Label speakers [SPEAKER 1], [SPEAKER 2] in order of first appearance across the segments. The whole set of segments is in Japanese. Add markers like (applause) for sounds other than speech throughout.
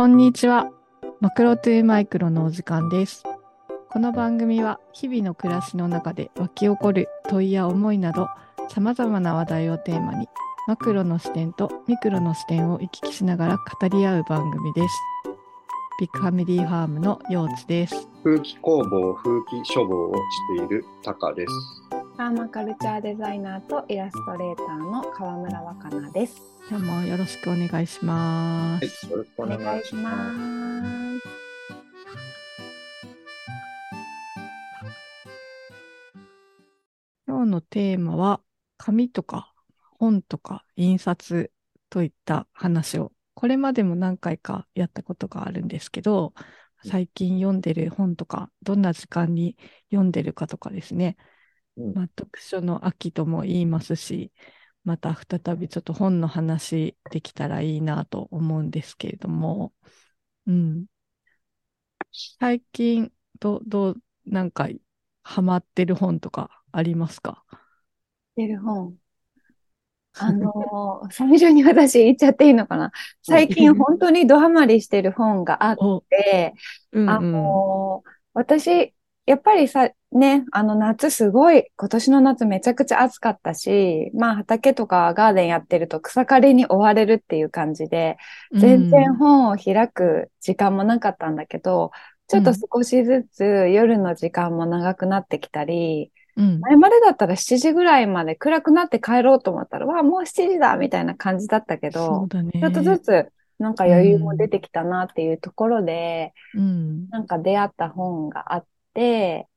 [SPEAKER 1] こんにちは。マクロトゥーマイクロのお時間です。この番組は日々の暮らしの中で湧き起こる問いや思いなど様々な話題をテーマにマクロの視点とミクロの視点を行き来しながら語り合う番組です。ビッグファミリーファームのようつです。
[SPEAKER 2] 風紀工房風紀書房をしているタカです。
[SPEAKER 3] パーマカルチャーデザイナーとイラストレーターの川村若菜です。
[SPEAKER 1] 今日もよろしくお願いしま
[SPEAKER 2] はい、
[SPEAKER 1] す。
[SPEAKER 2] よろしくお
[SPEAKER 3] お
[SPEAKER 2] 願いし
[SPEAKER 3] ま
[SPEAKER 2] ます。
[SPEAKER 3] す。
[SPEAKER 1] 今日のテーマは紙とか本とか印刷といった話をこれまでも何回かやったことがあるんですけど最近読んでる本とかどんな時間に読んでるかとかですね、
[SPEAKER 2] うん
[SPEAKER 1] まあ、読書の秋とも言いますしまた再びちょっと本の話できたらいいなと思うんですけれども、うん、最近どどうなんかハマってる本とかありますか？
[SPEAKER 3] 出る本。あのー、(laughs) 最初に私言っちゃっていいのかな？最近本当にドハマりしてる本があっ
[SPEAKER 1] お、
[SPEAKER 3] て、あ
[SPEAKER 1] うんうん。
[SPEAKER 3] のー、私、やっぱりさ、ね、あの夏すごい、今年の夏めちゃくちゃ暑かったし、まあ畑とかガーデンやってると草刈りに追われるっていう感じで、全然本を開く時間もなかったんだけど、ちょっと少しずつ夜の時間も長くなってきたり、
[SPEAKER 1] うん、
[SPEAKER 3] 前までだったら7時ぐらいまで暗くなって帰ろうと思ったら、わあ、もう7時だみたいな感じだったけど。ちょっとずつなんか余裕も出てきたなっていうところで、
[SPEAKER 1] うん。
[SPEAKER 3] なんか出会った本があって、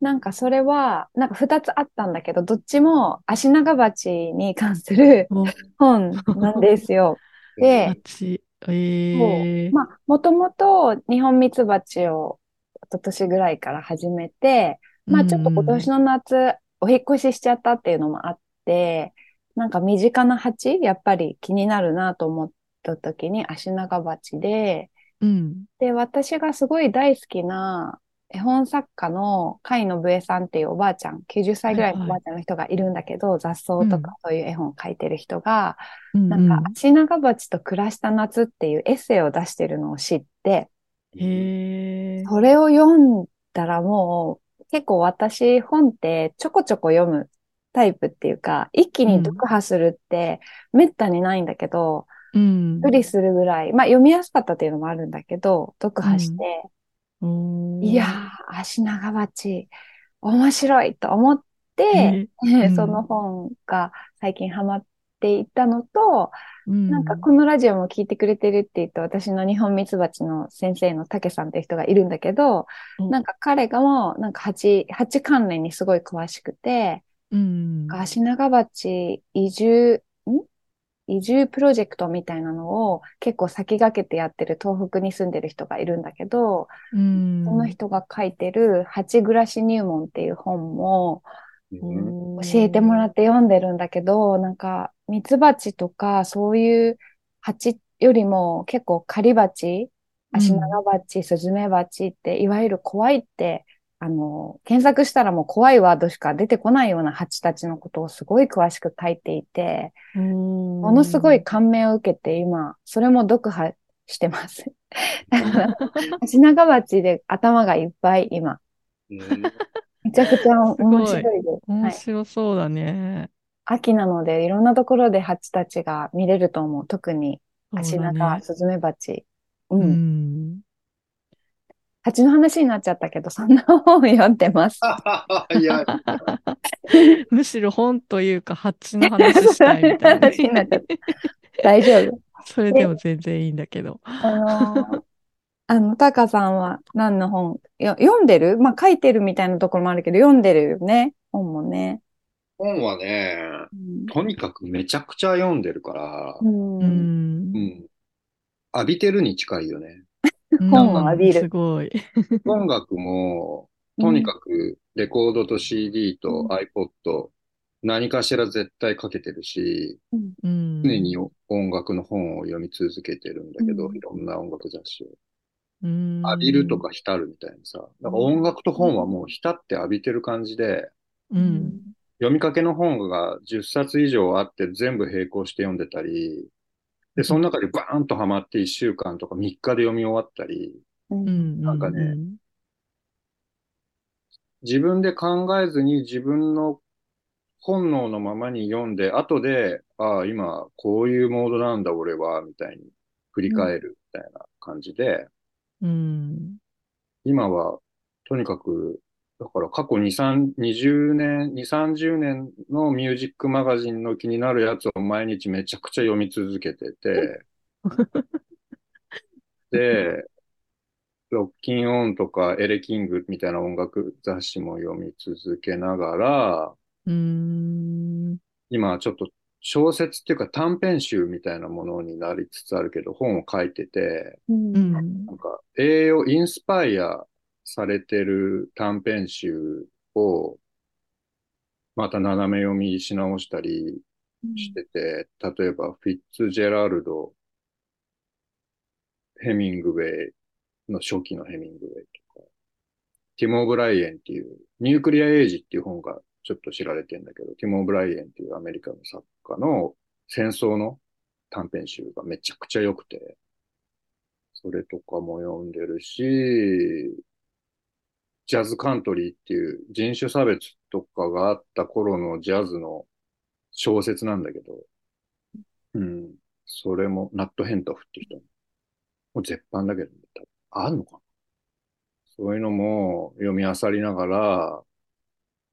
[SPEAKER 3] なんかそれは、なんか2つあったんだけど、どっちも足長鉢に関する
[SPEAKER 1] お、
[SPEAKER 3] 本なんですよ。(laughs) で、
[SPEAKER 1] 蜂。えー。
[SPEAKER 3] まあ、もともと日本ミツバチを一昨年ぐらいから始めて、まあちょっと今年の夏お引っ越ししちゃったっていうのもあって、なんか身近な蜂やっぱり気になるなと思った時に足長鉢で、
[SPEAKER 1] うん。
[SPEAKER 3] で、私がすごい大好きな絵本作家の甲斐信江さんっていうおばあちゃん、90歳ぐらいのおばあちゃんの人がいるんだけど、雑草とかそういう絵本を描いてる人が、
[SPEAKER 1] うん
[SPEAKER 3] なんか、足長鉢と暮らした夏っていうエッセイを出してるのを知って。それを読んだらもう、結構私本ってちょこちょこ読むタイプっていうか、一気に読破するってめったにないんだけど、
[SPEAKER 1] うん。
[SPEAKER 3] 無理するぐらい、まあ読みやすかったっていうのもあるんだけど、読破して、
[SPEAKER 1] おー
[SPEAKER 3] いやー、足長鉢、面白いと思って、(laughs)
[SPEAKER 1] うん。
[SPEAKER 3] その本が最近ハマっていったのと、
[SPEAKER 1] うん。
[SPEAKER 3] なんかこのラジオも聞いてくれてるって言って、私の日本ミツバチの先生の竹さんっていう人がいるんだけど、
[SPEAKER 1] お
[SPEAKER 3] なんか彼がもうなんか蜂、蜂関連にすごい詳しくて、
[SPEAKER 1] うん。
[SPEAKER 3] 足長鉢移住、ん移住プロジェクトみたいなのを結構先駆けてやってる東北に住んでる人がいるんだけど、
[SPEAKER 1] うん。
[SPEAKER 3] その人が書いてる蜂暮らし入門っていう本も
[SPEAKER 2] うん
[SPEAKER 3] 教えてもらって読んでるんだけど、なんかミツバチとかそういう蜂よりも結構狩り蜂、足長鉢、スズメバチっていわゆる怖いって、あの、検索したらもう怖いワードしか出てこないような蜂たちのことをすごい詳しく書いていて、
[SPEAKER 1] も
[SPEAKER 3] ものすごい感銘を受けて今、それも読破してます。だから、足長鉢で頭がいっぱい今。
[SPEAKER 2] うん
[SPEAKER 3] めちゃくちゃ面白いです。は
[SPEAKER 1] 面
[SPEAKER 3] い。
[SPEAKER 1] 白そうだね。
[SPEAKER 3] 秋なのでいろんなところで蜂たちが見れると思う。特に足
[SPEAKER 1] そうだね
[SPEAKER 3] 長、スズメバチ。う。
[SPEAKER 1] うんん。
[SPEAKER 3] 蜂の話になっちゃったけど、そんな本読んでます。
[SPEAKER 2] いや、(laughs)
[SPEAKER 1] むしろ本というか、蜂の話したいみたいな
[SPEAKER 3] 話になっちゃった。大丈夫。
[SPEAKER 1] それでも全然いいんだけど。
[SPEAKER 3] あのー (laughs) あの、タカさんは何の本？よ読んでる？まあ、書いてるみたいなところもあるけど、読んでるよね。本もね。
[SPEAKER 2] 本はね、
[SPEAKER 3] うん
[SPEAKER 2] とにかくめちゃくちゃ読んでるから、
[SPEAKER 3] うん
[SPEAKER 1] うん
[SPEAKER 2] う。ん。浴びてるに近いよね。
[SPEAKER 3] 本を浴びる
[SPEAKER 1] すごい。
[SPEAKER 2] 音楽も、とにかくレコードと CD と
[SPEAKER 3] うん
[SPEAKER 2] iPod、何かしら絶対かけてるし、
[SPEAKER 1] うん。
[SPEAKER 2] 常に音楽の本を読み続けてるんだけど、
[SPEAKER 3] うん
[SPEAKER 2] いろんな音楽雑誌を。
[SPEAKER 1] うん、
[SPEAKER 2] 浴びるとか浸るみたいなさ。だから音楽と本はもう浸って浴びてる感じで、
[SPEAKER 1] うん。
[SPEAKER 2] 読みかけの本が10冊以上あって全部並行して読んでたり、で、その中でバーンとハマって1週間とか3日で読み終わったり。なんかね
[SPEAKER 1] うん
[SPEAKER 2] 自分で考えずに自分の本能のままに読んで、後で、ああ、今こういうモードなんだ俺は、みたいに振り返るみたいな感じで、
[SPEAKER 1] うん。
[SPEAKER 2] 今はとにかく、だから過去2、3、20年、2、30年のミュージックマガジンの気になるやつを毎日めちゃくちゃ読み続けてて、(laughs) で、ロッキンオンとかエレキングみたいな音楽雑誌も読み続けながら、
[SPEAKER 1] うん。
[SPEAKER 2] 今ちょっと小説っていうか短編集みたいなものになりつつあるけど、本を書いてて、
[SPEAKER 3] うん
[SPEAKER 1] うん。
[SPEAKER 2] なんか栄養、インスパイアされてる短編集をまた斜め読みし直したりしてて、例えばフィッツジェラルド、ヘミングウェイの初期のヘミングウェイとか、ティモ・オブライエンっていう、ニュークリア・エイジっていう本がちょっと知られてんだけど、ティモ・オブライエンっていうアメリカの作家の戦争の短編集がめちゃくちゃ良くて、それとかも読んでるし、ジャズカントリーっていう人種差別とかがあった頃のジャズの小説なんだけど、うん。それも、ナット・ヘントフって人。も、もう絶版だけど、あんのかな？そういうのも読み漁りながら、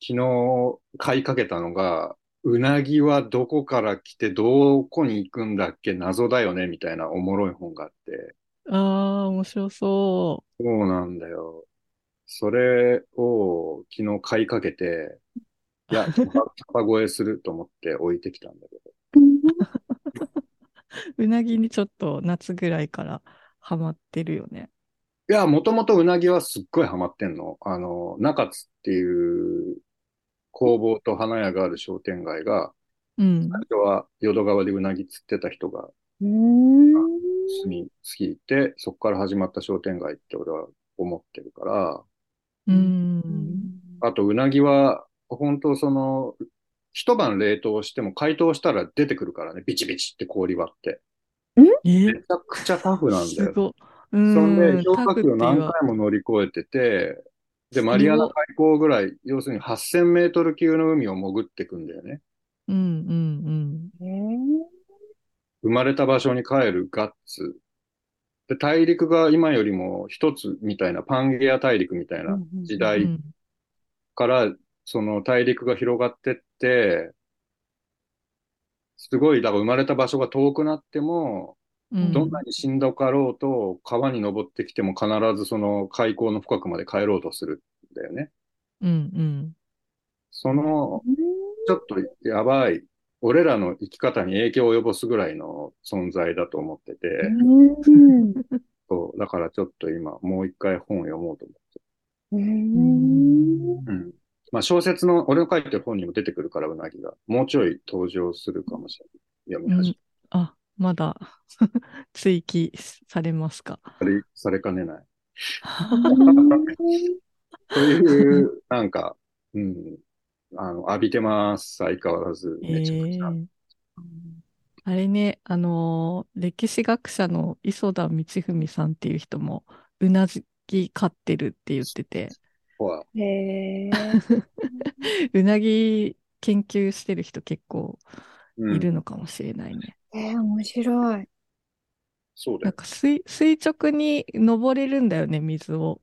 [SPEAKER 2] 昨日買いかけたのが、うなぎはどこから来てどこに行くんだっけ？謎だよね？みたいなおもろい本があって、
[SPEAKER 1] ああ、面白そ
[SPEAKER 2] そうなんだよ。それを昨日買いかけて、いや、キャパ越えすると思って置いてきたんだけど。
[SPEAKER 1] う。(laughs) うなぎにちょっと夏ぐらいからハマってるよね。
[SPEAKER 2] いや、もともとうなぎはすっごいハマってんの。あの、中津っていう工房と花屋がある商店街が、
[SPEAKER 1] うん。
[SPEAKER 2] 最初は淀川でうなぎ釣ってた人が
[SPEAKER 3] うん。
[SPEAKER 2] 住み着いて、そこから始まった商店街って俺は思ってるから、
[SPEAKER 1] うん。
[SPEAKER 2] あとうなぎは、本当その、一晩冷凍しても解凍したら出てくるからね、ビチビチって氷割って。
[SPEAKER 1] え？
[SPEAKER 2] めちゃくちゃタフなんだよ。
[SPEAKER 1] すごい。う
[SPEAKER 2] そんで、
[SPEAKER 1] ん。
[SPEAKER 2] 氷河期を何回も乗り越えてて、で、マリアナ海溝ぐらい、要するに8000メートル級の海を潜ってくんだよね。
[SPEAKER 1] うんうん
[SPEAKER 3] えー
[SPEAKER 2] 生まれた場所に帰るガッツ。で、大陸が今よりも一つみたいな、パンゲア大陸みたいな時
[SPEAKER 1] うん。
[SPEAKER 2] 代
[SPEAKER 1] うん
[SPEAKER 2] から、その大陸が広がってって、すごい、だから生まれた場所が遠くなっても、
[SPEAKER 1] うん
[SPEAKER 2] どんなにしんどかろうと、川に登ってきても必ずその海溝の深くまで帰ろうとするんだよね。
[SPEAKER 1] うんうん
[SPEAKER 2] その、ちょっとやばい、俺らの生き方に影響を及ぼすぐらいの存在だと思ってて、
[SPEAKER 3] うん
[SPEAKER 2] そう、だからちょっと今、もう一回本を読もうと思って。
[SPEAKER 3] うん
[SPEAKER 2] うん。まあ小説の、俺の書いてる本にも出てくるから、うなぎが。もうちょい登場するかもしれない。読み始め
[SPEAKER 1] あ、まだ (laughs) 追記されますか？
[SPEAKER 2] され、されかねない。(laughs) という、なんか、うん、あの、浴びてます。相変わらず、めちゃくちゃ。
[SPEAKER 1] ええあれね、あのー歴史学者の磯田道文さんっていう人も、うなぎ飼ってるって言ってて、
[SPEAKER 3] へー (laughs)
[SPEAKER 1] うなぎ研究してる人結構
[SPEAKER 2] うん
[SPEAKER 1] いるのかもしれないね。
[SPEAKER 3] えー、面白い。
[SPEAKER 2] そうだよ。
[SPEAKER 1] なんか垂、垂直に登れるんだよね、水を。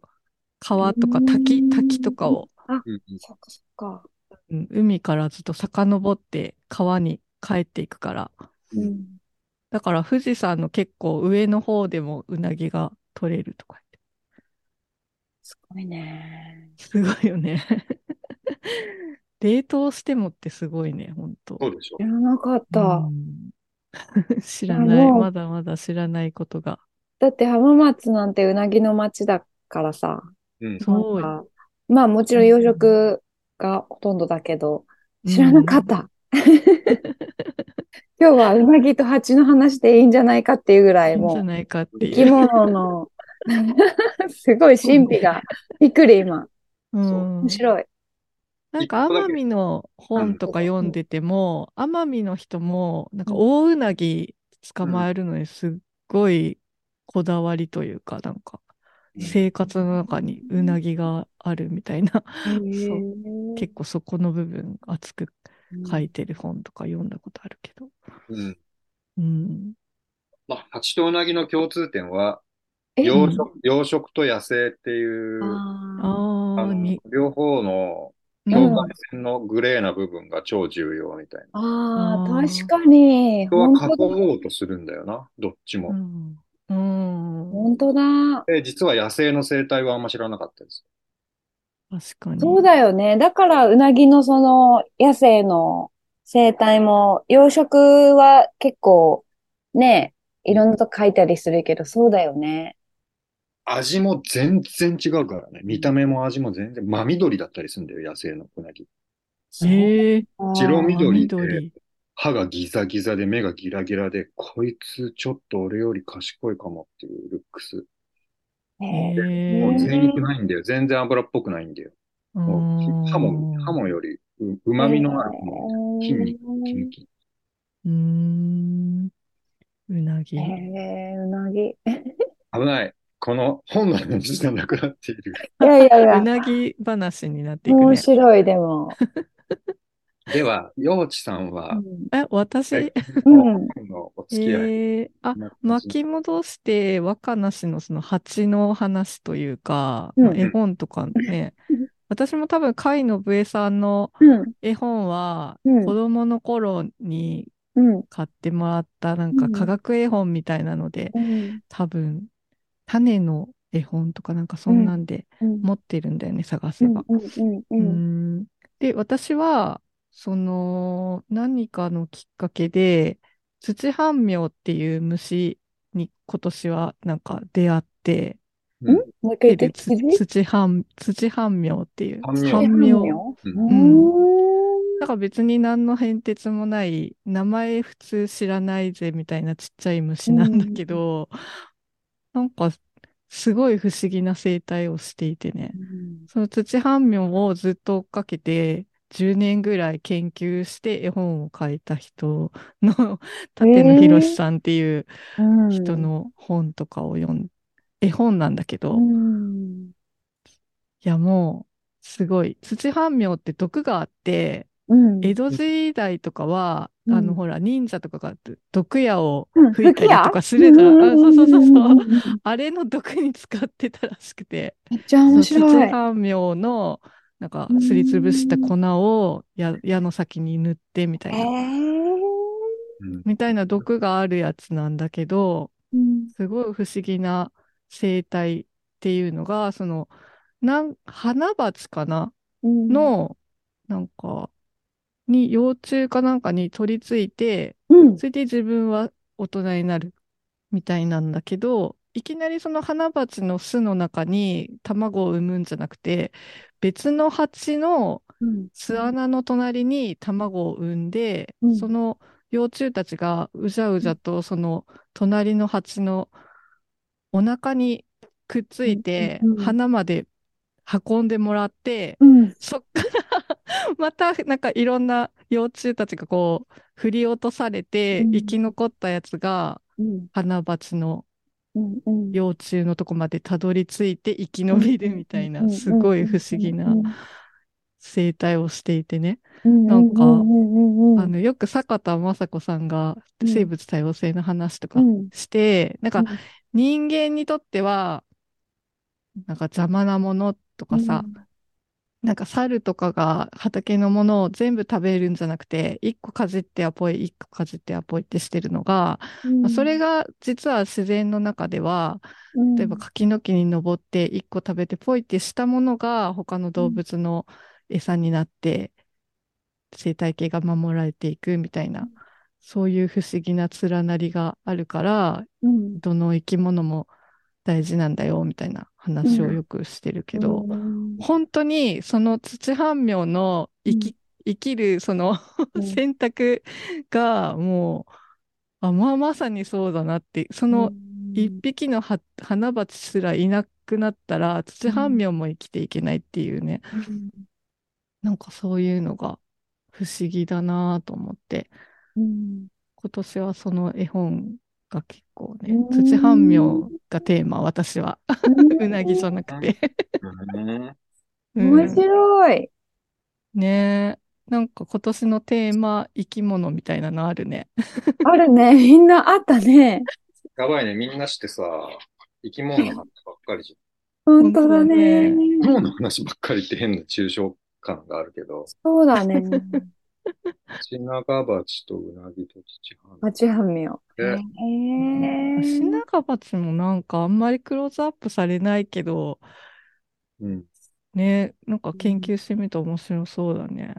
[SPEAKER 1] 川とか滝、
[SPEAKER 3] うん
[SPEAKER 1] 滝とかを、
[SPEAKER 2] うんうん
[SPEAKER 3] そっかそっか。
[SPEAKER 1] うん海からずっと遡って川に帰っていくから。
[SPEAKER 3] うん。
[SPEAKER 1] だから富士山の結構上の方でもうなぎが取れるとか言って。
[SPEAKER 3] すごいね。
[SPEAKER 1] すごいよね。(laughs) 冷凍してもってすごいね、ほんと。
[SPEAKER 2] そうでしょ
[SPEAKER 3] 知。らなかった。
[SPEAKER 1] うん (laughs) 知らない。まだまだ知らないことが。
[SPEAKER 3] だって浜松なんてうなぎの町だからさ。
[SPEAKER 2] うん。
[SPEAKER 1] そう
[SPEAKER 3] まあもちろん養殖がほとんどだけど、知らなかった。(laughs) 今日はうなぎと蜂の話でいいんじゃないかっていうぐらいもう
[SPEAKER 1] いいんじゃないかって
[SPEAKER 3] 生き。物の (laughs) すごい神秘がびっくり今。
[SPEAKER 1] うん
[SPEAKER 3] 面白い。
[SPEAKER 1] なんか奄美の本とか読んでても、奄美の人も、なんか大うなぎ捕まえるのにすっごいこだわりというか、なんか生活の中にうなぎがあるみたいな、そう結構そこの部分熱く書いてる本とか読んだことあるけど。
[SPEAKER 2] うん。
[SPEAKER 1] うん。
[SPEAKER 2] まあ、蜂とうなぎの共通点は、
[SPEAKER 3] え？
[SPEAKER 2] 養殖、養殖と野生っていう、
[SPEAKER 3] あ
[SPEAKER 1] ああ、
[SPEAKER 2] あの
[SPEAKER 1] に、
[SPEAKER 2] 両方の
[SPEAKER 1] うん
[SPEAKER 2] 境界線のグレーな部分が超重要みたいな。
[SPEAKER 3] あー、
[SPEAKER 1] あー
[SPEAKER 3] 確かに。
[SPEAKER 2] 人は囲。もうとするんだよな、どっちも。
[SPEAKER 1] うん。うん。
[SPEAKER 3] 本当だ。
[SPEAKER 2] で、実は野生の生態はあんま知らなかったです。
[SPEAKER 1] 確かに。
[SPEAKER 3] そうだよね。だから、うなぎのその野生の生態も、養殖は結構ね、いろんなとこ書いたりするけど、そうだよね。
[SPEAKER 2] 味も全然違うからね。見た目も味も全然、真緑だったりするんだよ、野生のうなぎ。
[SPEAKER 1] ええ
[SPEAKER 2] 白緑で、
[SPEAKER 1] 緑。
[SPEAKER 2] 歯がギザギザで目がギラギラで、こいつちょっと俺より賢いかもっていうルックス。
[SPEAKER 3] へ
[SPEAKER 1] え
[SPEAKER 3] え
[SPEAKER 2] もう
[SPEAKER 1] え
[SPEAKER 2] 全肉ないんだよ。全然脂っぽくないんだよ。もう歯も、歯もよりう旨味のある筋肉、筋肉。
[SPEAKER 1] うーん。うなぎ。
[SPEAKER 3] へえ、うなぎ。い
[SPEAKER 2] 危ない。この本の話じゃなくなっている。
[SPEAKER 3] やいやいうや、
[SPEAKER 1] なぎ話になっていく
[SPEAKER 3] 面
[SPEAKER 1] ね。
[SPEAKER 3] 白い、でも。(laughs)
[SPEAKER 2] では、陽地さんは、
[SPEAKER 1] え、私、
[SPEAKER 2] え
[SPEAKER 3] うん。
[SPEAKER 2] 本のお付き合い。
[SPEAKER 1] えー、あ、
[SPEAKER 2] な
[SPEAKER 1] 巻き戻して若梨のその蜂の話というか、
[SPEAKER 3] うん
[SPEAKER 1] まあ絵本とかね、私も多分甲斐信江さんの
[SPEAKER 3] うん。
[SPEAKER 1] 絵本は
[SPEAKER 3] うん
[SPEAKER 1] 子供の頃に
[SPEAKER 3] うん。
[SPEAKER 1] 買ってもらったなんか
[SPEAKER 3] うん
[SPEAKER 1] 科学絵本みたいなので、
[SPEAKER 3] うん。
[SPEAKER 1] 多分種の絵本とかなんかそんなんで
[SPEAKER 3] うん。
[SPEAKER 1] 持ってるんだよね、探
[SPEAKER 3] うん。
[SPEAKER 1] せば。で、私は、その、何かのきっかけで、土半苗っていう虫に今年はなんか出会って、
[SPEAKER 2] うん
[SPEAKER 3] もう一回言って。
[SPEAKER 1] 土半、土半苗っていう、
[SPEAKER 2] 半苗
[SPEAKER 1] 半苗？
[SPEAKER 2] うん
[SPEAKER 3] うん。
[SPEAKER 1] だから別に何の変哲もない、名前普通知らないぜみたいなちっちゃい虫なんだけど、なんかすごい不思議な生態をしていてね。その土半苗をずっと追っかけて、10年ぐらい研究して絵本を描いた人の立野博さんっていう
[SPEAKER 3] うん。
[SPEAKER 1] 人の本とかを読ん、絵本なんだけど、
[SPEAKER 3] う
[SPEAKER 1] い
[SPEAKER 3] ん。
[SPEAKER 1] やもうすごい、土半苗って毒があって、
[SPEAKER 3] うん。
[SPEAKER 1] 江戸時代とかは、
[SPEAKER 3] うん
[SPEAKER 1] あのほら忍者とかが毒矢を
[SPEAKER 3] うん
[SPEAKER 1] 吹いたりとかするじゃん。うそうそうそう。
[SPEAKER 3] ん
[SPEAKER 1] あれの毒に使ってたらしくて。
[SPEAKER 3] めっちゃ面白い。
[SPEAKER 1] 土半苗のなんかすりつぶした粉を矢矢の先に塗ってみたい
[SPEAKER 3] へ
[SPEAKER 1] な、みたいな毒があるやつなんだけど、
[SPEAKER 3] うん。
[SPEAKER 1] すごい不思議な生態っていうのが、その、なん、花鉢かな？
[SPEAKER 3] うん、
[SPEAKER 1] の、なんか、に幼虫かなんかに取り付いて、
[SPEAKER 3] うん。
[SPEAKER 1] それで自分は大人になるみたいなんだけど、いきなりその花鉢の巣の中に卵を産むんじゃなくて、別の蜂の
[SPEAKER 3] うん。
[SPEAKER 1] 巣穴の隣に卵を産んで、
[SPEAKER 3] うん
[SPEAKER 1] その幼虫たちがうじゃうじゃとその隣の蜂のお腹にくっついて花まで運んでもらって、
[SPEAKER 3] うん。
[SPEAKER 1] そっからまたなんかいろんな幼虫たちがこう振り落とされて
[SPEAKER 3] うん
[SPEAKER 1] 生き残ったやつが
[SPEAKER 3] うん。
[SPEAKER 1] 花鉢の。幼虫のとこまでたどり着いて生き延びるみたいなすごい不思議な生態をしていてね。なんかあのよく坂田雅子さんが
[SPEAKER 3] うん。
[SPEAKER 1] 生物多様性の話とか
[SPEAKER 3] うん。
[SPEAKER 1] して、なんか
[SPEAKER 3] うん。
[SPEAKER 1] 人間にとってはなんか邪魔なものとかさ、なんか猿とかが畑のものを全部食べるんじゃなくて、一個かじってはぽい、一個かじってはぽいってしてるのが、まあそれが実は自然の中では、例えば柿の木に登って一個食べてポイってしたものが他の動物の餌になって生態系が守られていくみたいな、そういう不思議な連なりがあるから、
[SPEAKER 3] うん、
[SPEAKER 1] どの生き物も大事なんだよみたいな話をよくしてるけど、
[SPEAKER 3] うん。
[SPEAKER 1] 本当にその土半苗の生き,、生きるその
[SPEAKER 3] うん。(laughs)
[SPEAKER 1] 選択がもう、あ、まあまさにそうだなって、その一匹のは花鉢すらいなくなったら土半苗も生きていけないっていうね、
[SPEAKER 3] うん。
[SPEAKER 1] なんかそういうのが不思議だなと思って、
[SPEAKER 3] うん。
[SPEAKER 1] 今年はその絵本が結構ね
[SPEAKER 3] う、ん
[SPEAKER 1] 土半苗がテーマ、私は。うなぎじゃなくて。
[SPEAKER 2] うん
[SPEAKER 1] うん
[SPEAKER 3] 面白い。
[SPEAKER 1] ねえ。なんか今年のテーマ、生き物みたいなのあるね。
[SPEAKER 3] あるね。みんなあったね。
[SPEAKER 2] やばいね、みんなしてさ、生き物の話ばっかりじ
[SPEAKER 3] 本当だね。
[SPEAKER 2] ゃん。生き物の話ばっかりって変な抽象感があるけど、
[SPEAKER 3] そうだね。
[SPEAKER 2] シナガバチとウナギと土半
[SPEAKER 3] 八半苗。
[SPEAKER 2] で
[SPEAKER 3] へえ。
[SPEAKER 1] シナガバチもなんかあんまりクローズアップされないけど、
[SPEAKER 2] うん。
[SPEAKER 1] ね、なんか研究してみると面白そうだね。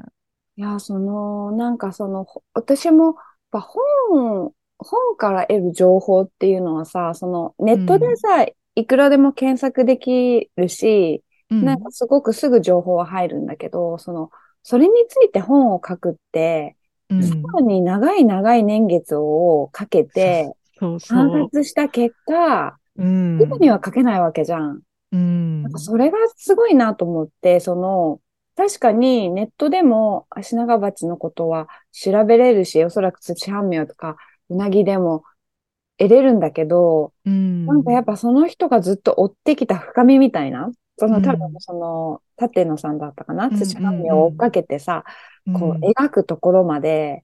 [SPEAKER 3] いや、その、なんかその、ほ私も、やっぱ本、本から得る情報っていうのはさ、その、ネットでさ、いくらでも検索できるし、
[SPEAKER 1] うん。
[SPEAKER 3] なんかすごくすぐ情報は入るんだけど、その、それについて本を書くって、
[SPEAKER 1] うん
[SPEAKER 3] さらに長い長い年月をかけて、観
[SPEAKER 1] う。
[SPEAKER 3] 察した結果、
[SPEAKER 1] うん。
[SPEAKER 3] すぐには書けないわけじゃん。
[SPEAKER 1] うん
[SPEAKER 3] なんかそれがすごいなと思って、その、確かにネットでもアシナガバチのことは調べれるし、おそらく土半苗とかうなぎでも得れるんだけど、
[SPEAKER 1] うん。
[SPEAKER 3] なんかやっぱその人がずっと追ってきた深みみたいな、その多分
[SPEAKER 1] うん
[SPEAKER 3] その、立野さんだったかな、
[SPEAKER 1] うん
[SPEAKER 3] 土半苗を追っかけてさ、
[SPEAKER 1] うん、
[SPEAKER 3] こう描くところまで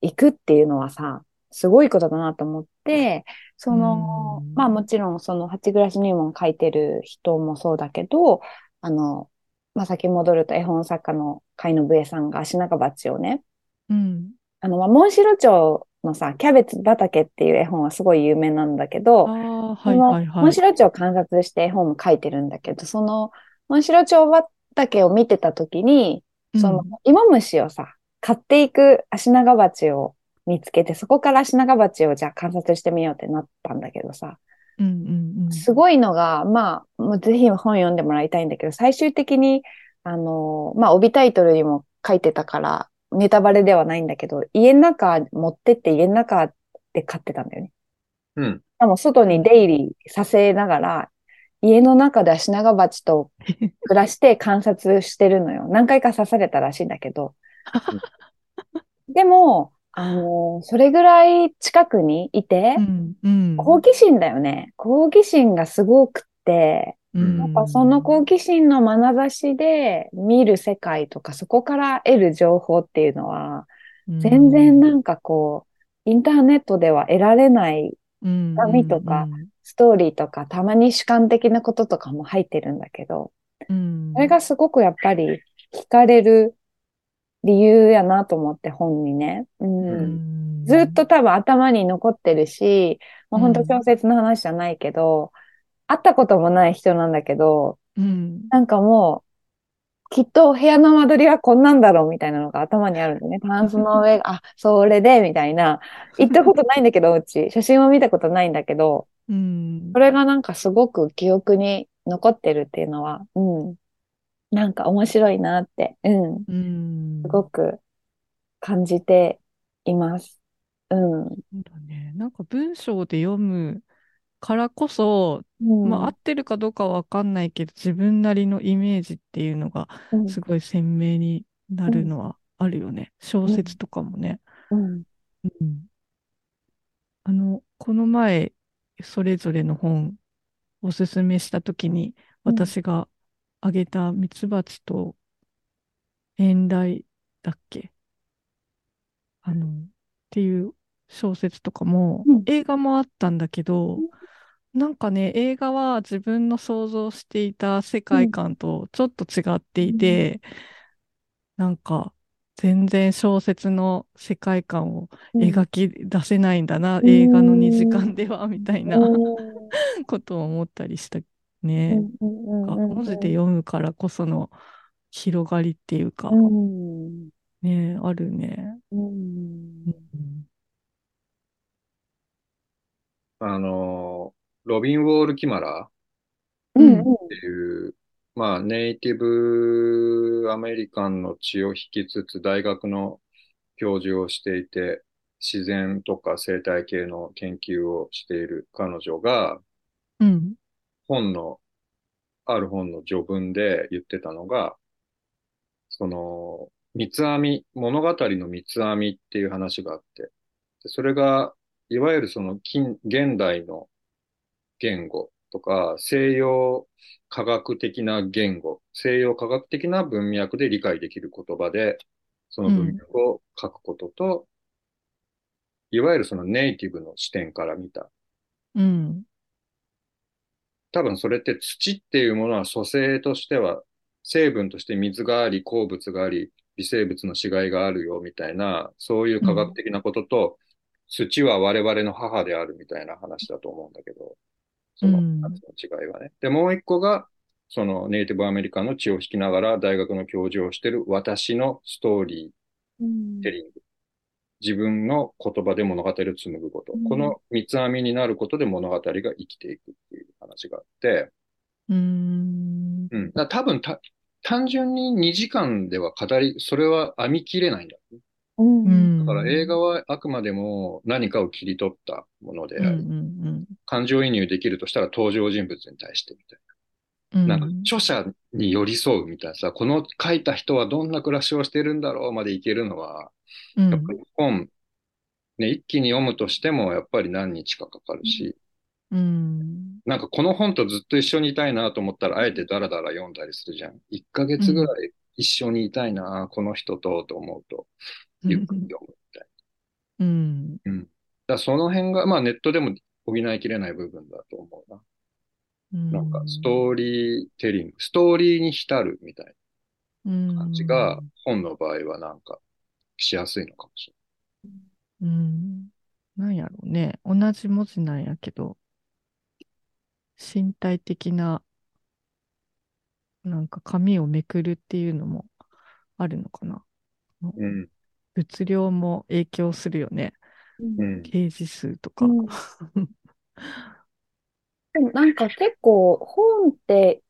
[SPEAKER 3] 行くっていうのはさ、すごいことだなと思って、その、
[SPEAKER 1] うん。
[SPEAKER 3] まあもちろんその八暮らし入門書いてる人もそうだけど、あの、まあ先戻ると絵本作家の海野武恵さんが足長鉢をね、
[SPEAKER 1] うん。
[SPEAKER 3] あの、まあ、モンシロチョウのさ、キャベツ畑っていう絵本はすごい有名なんだけど、
[SPEAKER 1] はいはいはい。
[SPEAKER 3] モンシロチョウを観察して絵本も書いてるんだけど、その、モンシロチョウ畑を見てた時に、その、芋虫をさ、買っていく足長鉢を見つけて、そこから足長鉢をじゃあ観察してみようってなったんだけどさ、
[SPEAKER 1] うんうんうん。
[SPEAKER 3] すごいのが、まあ、もうぜひ本読んでもらいたいんだけど、最終的に、あの、まあ、帯タイトルにも書いてたから、ネタバレではないんだけど、家の中持ってって家の中で飼ってたんだよね。
[SPEAKER 2] うん。
[SPEAKER 3] しかも外に出入りさせながら、家の中では品川鉢と暮らして観察してるのよ。(laughs) 何回か刺されたらしいんだけど。でも、あの、それぐらい近くにいて
[SPEAKER 1] う、んうん。
[SPEAKER 3] 好奇心だよね。好奇心がすごくって、
[SPEAKER 1] うん。
[SPEAKER 3] やっぱその好奇心の眼差しで見る世界とか、そこから得る情報っていうのは、全然なんかこう、インターネットでは得られない
[SPEAKER 1] うん。
[SPEAKER 3] 紙とかストーリーとか、たまに主観的なこととかも入ってるんだけど、
[SPEAKER 1] うん。
[SPEAKER 3] それがすごくやっぱり惹かれる理由やなと思って本にね。うん。
[SPEAKER 1] うん。
[SPEAKER 3] ずっと多分頭に残ってるし、もう本当
[SPEAKER 1] うん。
[SPEAKER 3] 小説の話じゃないけど、会ったこともない人なんだけど、
[SPEAKER 1] うん
[SPEAKER 3] なんかもう、きっと部屋の間取りはこんなんだろうみたいなのが頭にあるんでね。タンスの上が、(laughs) あ、それで、みたいな。行ったことないんだけど、うち。写真は見たことないんだけど、
[SPEAKER 1] うん
[SPEAKER 3] それがなんかすごく記憶に残ってるっていうのは、うん。なんか面白いなって、うん。
[SPEAKER 1] うん
[SPEAKER 3] すごく感じています。うん。
[SPEAKER 1] そうだね。なんか文章で読むからこそ、
[SPEAKER 3] うん。
[SPEAKER 1] まあ合ってるかどうかはわかんないけど、自分なりのイメージっていうのが
[SPEAKER 3] うん
[SPEAKER 1] すごい鮮明になるのはあるよね。小説とかもね。
[SPEAKER 3] うん。
[SPEAKER 1] うんあの、この前、それぞれの本おすすめしたときに、
[SPEAKER 3] うん
[SPEAKER 1] 私があげたミツバチと遠雷だっけ？あの、っていう小説とかも
[SPEAKER 3] うん、
[SPEAKER 1] 映画もあったんだけど、なんかね、映画は自分の想像していた世界観とちょっと違っていて、なんか全然小説の世界観を描き出せないんだな、
[SPEAKER 3] うん
[SPEAKER 1] 映画の2時間では、(laughs) みたいな
[SPEAKER 3] うん
[SPEAKER 1] ことを思ったりした
[SPEAKER 3] う
[SPEAKER 1] ね。文字で読むからこその広がりっていうか、
[SPEAKER 3] うん。
[SPEAKER 1] ね、あるね。
[SPEAKER 2] あの、ロビン・ウォール・キマラ？
[SPEAKER 3] うんうん
[SPEAKER 2] っていう、まあ、ネイティブアメリカンの血を引きつつ大学の教授をしていて、自然とか生態系の研究をしている彼女が、
[SPEAKER 1] うん。
[SPEAKER 2] 本の、ある本の序文で言ってたのが、その、三つ編み、物語の三つ編みっていう話があって、でそれが、いわゆるその近、現代の言語とか、西洋科学的な言語、西洋科学的な文脈で理解できる言葉で、その文脈を書くことと、いわゆるそのネイティブの視点から見た。
[SPEAKER 1] うん。
[SPEAKER 2] 多分それって土っていうものは組成としては、成分として水があり、鉱物があり、微生物の死骸があるよみたいな、そういう科学的なことと、土は我々の母であるみたいな話だと思うんだけど、その
[SPEAKER 1] うん
[SPEAKER 2] 二つの違いはね。で、もう一個が、そのネイティブアメリカの血を引きながら大学の教授をしてる私のストーリ
[SPEAKER 3] うん
[SPEAKER 2] ーテリング。自分の言葉で物語を紡ぐこと。
[SPEAKER 3] うん
[SPEAKER 2] この三つ編みになることで物語が生きていくっていう話があって、
[SPEAKER 1] うーん。
[SPEAKER 2] うん。だ多分た、単純に2時間では語り、それは編み切れないんだ。
[SPEAKER 3] うん
[SPEAKER 1] うん。
[SPEAKER 2] だから映画はあくまでも何かを切り取ったもので
[SPEAKER 1] うんう
[SPEAKER 2] あり、
[SPEAKER 1] ん
[SPEAKER 2] 感情移入できるとしたら登場人物に対してみたい
[SPEAKER 1] うん。
[SPEAKER 2] な。なんか著者に寄り添うみたいなさ、この書いた人はどんな暮らしをしてるんだろうまでいけるのは、
[SPEAKER 1] うん、
[SPEAKER 2] やっぱり本、ね、一気に読むとしてもやっぱり何日かかかるし、
[SPEAKER 1] うん。
[SPEAKER 2] なんかこの本とずっと一緒にいたいなと思ったら、あえてダラダラ読んだりするじゃん。1ヶ月ぐらい一緒にいたいな、この人と、と思うと、ゆっくり読むみたい
[SPEAKER 1] うん。
[SPEAKER 2] な。うん。だその辺が、まあネットでも補いきれない部分だと思うな。
[SPEAKER 1] うん。
[SPEAKER 2] なんかストーリーテリング、ストーリーに浸るみたいな感じが、本の場合はなんかしやすいのかもし
[SPEAKER 1] うん。うん。なんやろうね。同じ文字なんやけど、身体的な、なんか紙をめくるっていうのもあるのかな。
[SPEAKER 2] れない。うん。
[SPEAKER 1] 物量も影響するよね。
[SPEAKER 2] うん。
[SPEAKER 1] ページ数とか。
[SPEAKER 3] うん (laughs) でもなんか結構本って、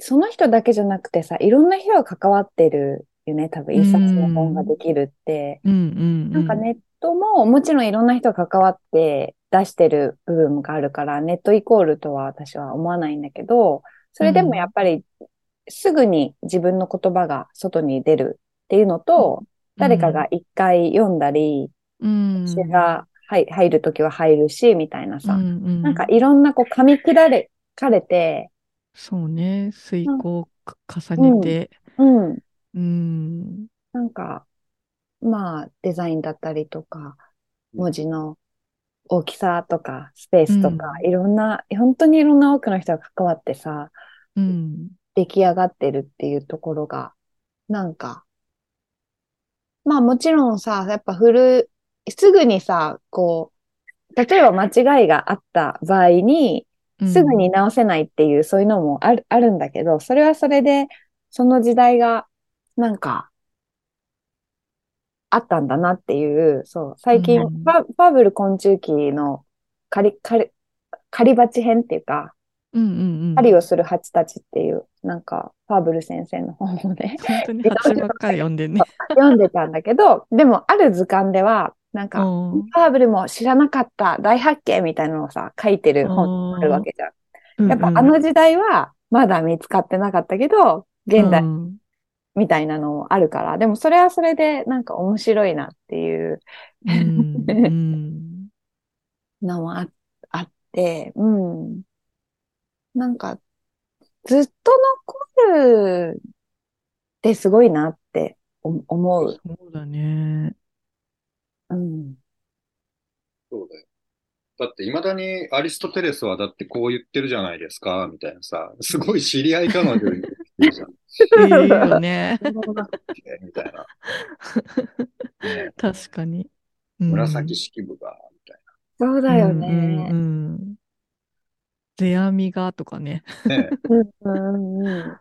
[SPEAKER 3] その人だけじゃなくてさ、いろんな人が関わってるよね。多分一冊の本ができるって。
[SPEAKER 1] うんうん
[SPEAKER 3] なんかネットももちろんいろんな人が関わって出してる部分があるから、ネットイコールとは私は思わないんだけど、それでもやっぱりすぐに自分の言葉が外に出るっていうのと、誰かが一回読んだり、
[SPEAKER 1] うん、
[SPEAKER 3] 詩が入入るときは入るし、みたいなさ。
[SPEAKER 1] うんうん。
[SPEAKER 3] なんかいろんなこう噛み砕れ、かれて、
[SPEAKER 1] そうね、遂行を重ねて、
[SPEAKER 3] うん。
[SPEAKER 1] うん、
[SPEAKER 3] なんか、まあ、デザインだったりとか、文字の大きさとか、スペースとか、
[SPEAKER 1] う
[SPEAKER 3] いろんな、本当にいろんな多くの人が関わってさ、
[SPEAKER 1] うん、
[SPEAKER 3] 出来上がってるっていうところが、なんか、まあもちろんさ、やっぱ古、すぐにさ、こう、例えば間違いがあった場合に、すぐに直せないっていう、そういうのもある、あるんだけど、それはそれで、その時代が、なんか、あったんだなっていう、そう、最近、
[SPEAKER 1] うん。
[SPEAKER 3] ファーブル昆虫記の狩り、狩り、狩り蜂編っていうか、
[SPEAKER 1] うんうんうん、
[SPEAKER 3] 狩りをする蜂たちっていう、なんか、ファーブル先生の本をね、
[SPEAKER 1] 本当に蜂ばっかり読んでんね。(laughs)
[SPEAKER 3] 読んでたんだけど、でも、ある図鑑では、なんか、
[SPEAKER 1] うん。
[SPEAKER 3] ファーブルも知らなかった大発見みたいなのをさ、書いてる本があるわけじゃん。やっぱあの時代はまだ見つかってなかったけど、現代
[SPEAKER 1] うん。
[SPEAKER 3] みたいなのもあるから、でもそれはそれでなんか面白いなっていう
[SPEAKER 1] う (laughs)
[SPEAKER 3] のもああって、うん。なんか、ずっと残るってすごいなって思思う。
[SPEAKER 1] そうだね。
[SPEAKER 3] うん。
[SPEAKER 2] そうだよ。だって、未だにアリストテレスはだってこう言ってるじゃないですか、みたいなさ、すごい知り合いかのように言ってるじゃん。
[SPEAKER 1] いいよね。
[SPEAKER 2] みたいな。ね、
[SPEAKER 1] 確かに。うん
[SPEAKER 2] 紫式部が、みたい
[SPEAKER 3] そうだよ
[SPEAKER 1] うんうん
[SPEAKER 3] ね。
[SPEAKER 1] うん世阿弥がとかね。
[SPEAKER 2] な。ね、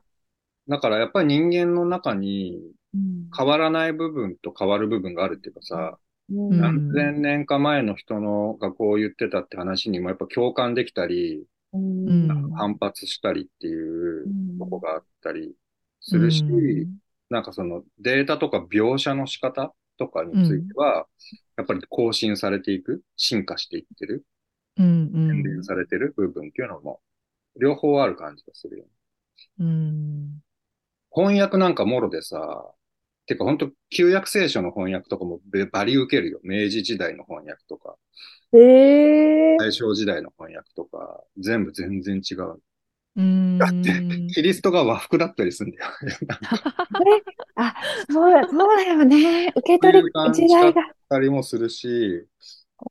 [SPEAKER 2] だからやっぱり人間の中に
[SPEAKER 3] うん。
[SPEAKER 2] 変わらない部分と変わる部分があるっていうかさ、
[SPEAKER 3] うん。
[SPEAKER 1] うん
[SPEAKER 2] 何千年か前の人のがこう言ってたって話にもやっぱ共感できたり、
[SPEAKER 3] うん。
[SPEAKER 1] うん
[SPEAKER 2] 反発したりっていう
[SPEAKER 3] うん。
[SPEAKER 2] とこがあったりするし、
[SPEAKER 1] うん。
[SPEAKER 2] なんかそのデータとか描写の仕方とかについては、やっぱり更新されていく、進化していってる、
[SPEAKER 1] うんうん
[SPEAKER 2] されてる部分っていうのも、両方ある感じがするよね。
[SPEAKER 1] うん
[SPEAKER 2] 翻訳なんかもろでさ、てか本当旧約聖書の翻訳とかもべバリ受けるよ。明治時代の翻訳とか、
[SPEAKER 3] ええ
[SPEAKER 2] 大正時代の翻訳とか、全部全然違う。
[SPEAKER 1] うーん。
[SPEAKER 2] だって、キリストが和服だったりするんだよ。(laughs)
[SPEAKER 3] あ、そう、そうだよね。受け取り
[SPEAKER 2] そういう感じ
[SPEAKER 3] 時代が。
[SPEAKER 2] たりもするし、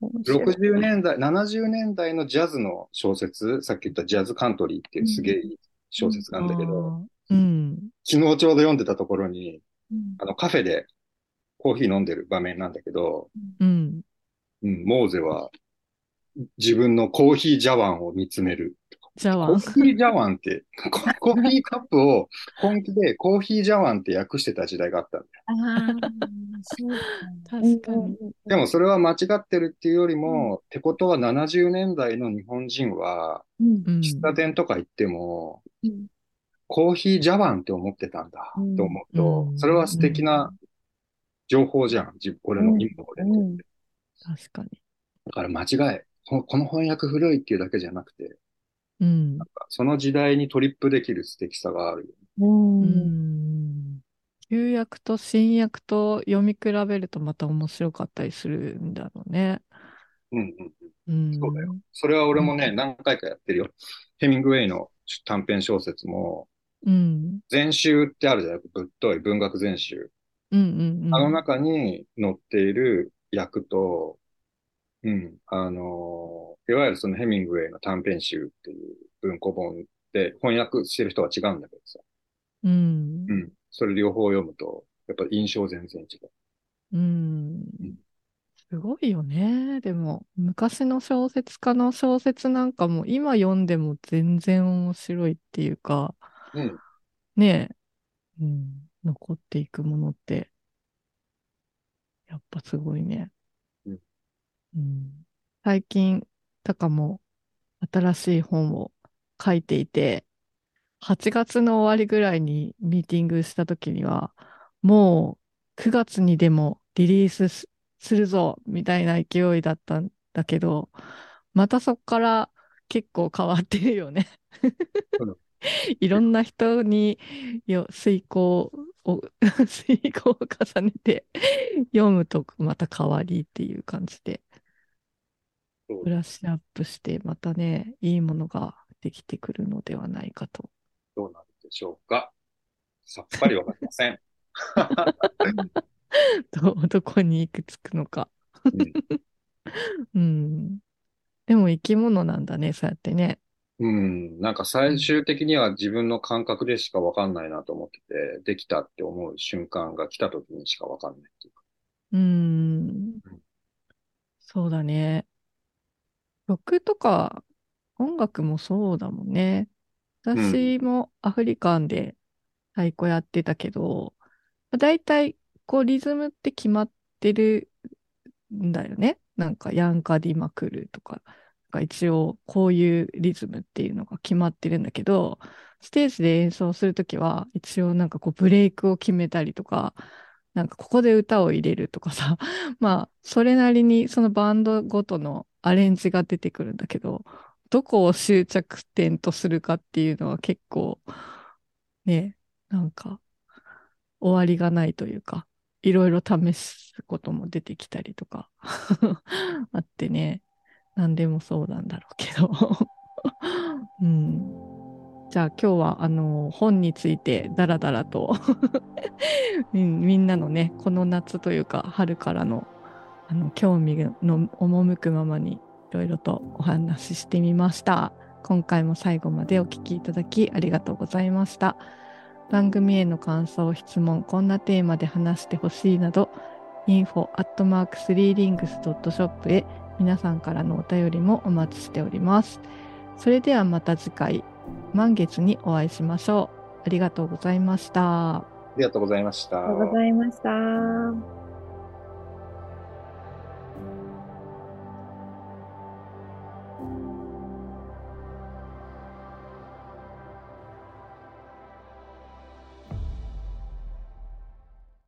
[SPEAKER 2] 60年代、70年代のジャズの小説、さっき言ったジャズカントリーっていうすげえ小説なんだけど、
[SPEAKER 1] うん。
[SPEAKER 2] 昨日ちょうど読んでたところに、
[SPEAKER 3] うん
[SPEAKER 2] あのカフェでコーヒー飲んでる場面なんだけど、
[SPEAKER 1] うん。
[SPEAKER 2] うん、モーゼは自分のコーヒー茶碗を見つめる。
[SPEAKER 1] じゃあ
[SPEAKER 2] コーヒー茶碗って、ココーヒーカップを本気でコーヒー茶碗って訳してた時代があったんだよ。
[SPEAKER 3] ああ、そう
[SPEAKER 1] 確かに。
[SPEAKER 2] でもそれは間違ってるっていうよりも、ってことは70年代の日本人は、
[SPEAKER 3] うん
[SPEAKER 1] うん。
[SPEAKER 2] 喫茶店とか行っても、
[SPEAKER 3] うん
[SPEAKER 2] コーヒー茶碗って思ってたんだ
[SPEAKER 3] うん
[SPEAKER 2] と思うと、
[SPEAKER 1] うん
[SPEAKER 2] それは素敵な情報じゃん。自俺の今の俺にとって。
[SPEAKER 1] 確かに。
[SPEAKER 2] だから間違い。ここの翻訳古いっていうだけじゃなくて、
[SPEAKER 1] うん。
[SPEAKER 2] その時代にトリップできる素敵さがあるよ。
[SPEAKER 3] うん
[SPEAKER 1] うん。旧約と新約と読み比べるとまた面白かったりするんだろうね。
[SPEAKER 2] うんうんうん。
[SPEAKER 1] うん。
[SPEAKER 2] そうだよ。それは俺もね、何回かやってるよ。ヘミングウェイの短編小説も、
[SPEAKER 1] うん。
[SPEAKER 2] 全集ってあるじゃない？ぶっとい文学全集。
[SPEAKER 1] うんうんうん。
[SPEAKER 2] あの中に載っている役と、うん、あの、いわゆるそのヘミングウェイの短編集っていう文庫本で翻訳してる人は違うんだけどさ。
[SPEAKER 1] うん
[SPEAKER 2] う。ん。それ両方読むと、やっぱ印象全然違う。
[SPEAKER 1] うん。すごいよね。でも、昔の小説家の小説なんかも今読んでも全然面白いっていうか、
[SPEAKER 2] うん。
[SPEAKER 1] ねえ、うん、残っていくものって、やっぱすごいね。最近、タカも新しい本を書いていて、8月の終わりぐらいにミーティングした時には、もう9月にでもリリースすするぞみたいな勢いだったんだけど、またそこから結構変わってるよね。
[SPEAKER 2] うん。(laughs)
[SPEAKER 1] いろんな人によ遂行を (laughs) 遂行を重ねて読むとまた変わりっていう感じでブラッシュアップしてまたね、いいものができてくるのではないかと。
[SPEAKER 2] どうなるでしょうか。さっぱりわかりません。(laughs)
[SPEAKER 1] どどこに行くつくのか。
[SPEAKER 2] うん
[SPEAKER 1] うん。でも生き物なんだね、そうやってね。
[SPEAKER 2] うん、なんか最終的には自分の感覚でしかわかんないなと思ってて、できたって思う瞬間が来た時にしかわかんないっていうか。
[SPEAKER 1] うん。そうだね。曲とか音楽もそうだもんね。私もアフリカンで太鼓やってたけど、だいたいこうリズムって決まってるんだよね。なんかヤンカディマクルとか、か一応こういうリズムっていうのが決まってるんだけど、ステージで演奏するときは一応なんかこうブレイクを決めたりとか、なんかここで歌を入れるとかさ、(laughs) まあそれなりにそのバンドごとのアレンジが出てくるんだけど、どこを終着点とするかっていうのは結構ね、なんか終わりがないというか、いろいろ試すことも出てきたりとか (laughs) あってね、何でもそうなんだろうけど。(laughs) うん。じゃあ今日はあの本についてダラダラと (laughs) みんなのね、この夏というか春からのあの興味の赴くままにいろいろとお話ししてみました。今回も最後までお聞きいただきありがとうございました。番組への感想、質問、こんなテーマで話してほしいなど、info.3rings.shop へ皆さんからのお便りもお待ちしております。それではまた次回、満月にお会いしましょう。ありがとうございました。
[SPEAKER 2] ありがとうございました。
[SPEAKER 3] ありがとうございました。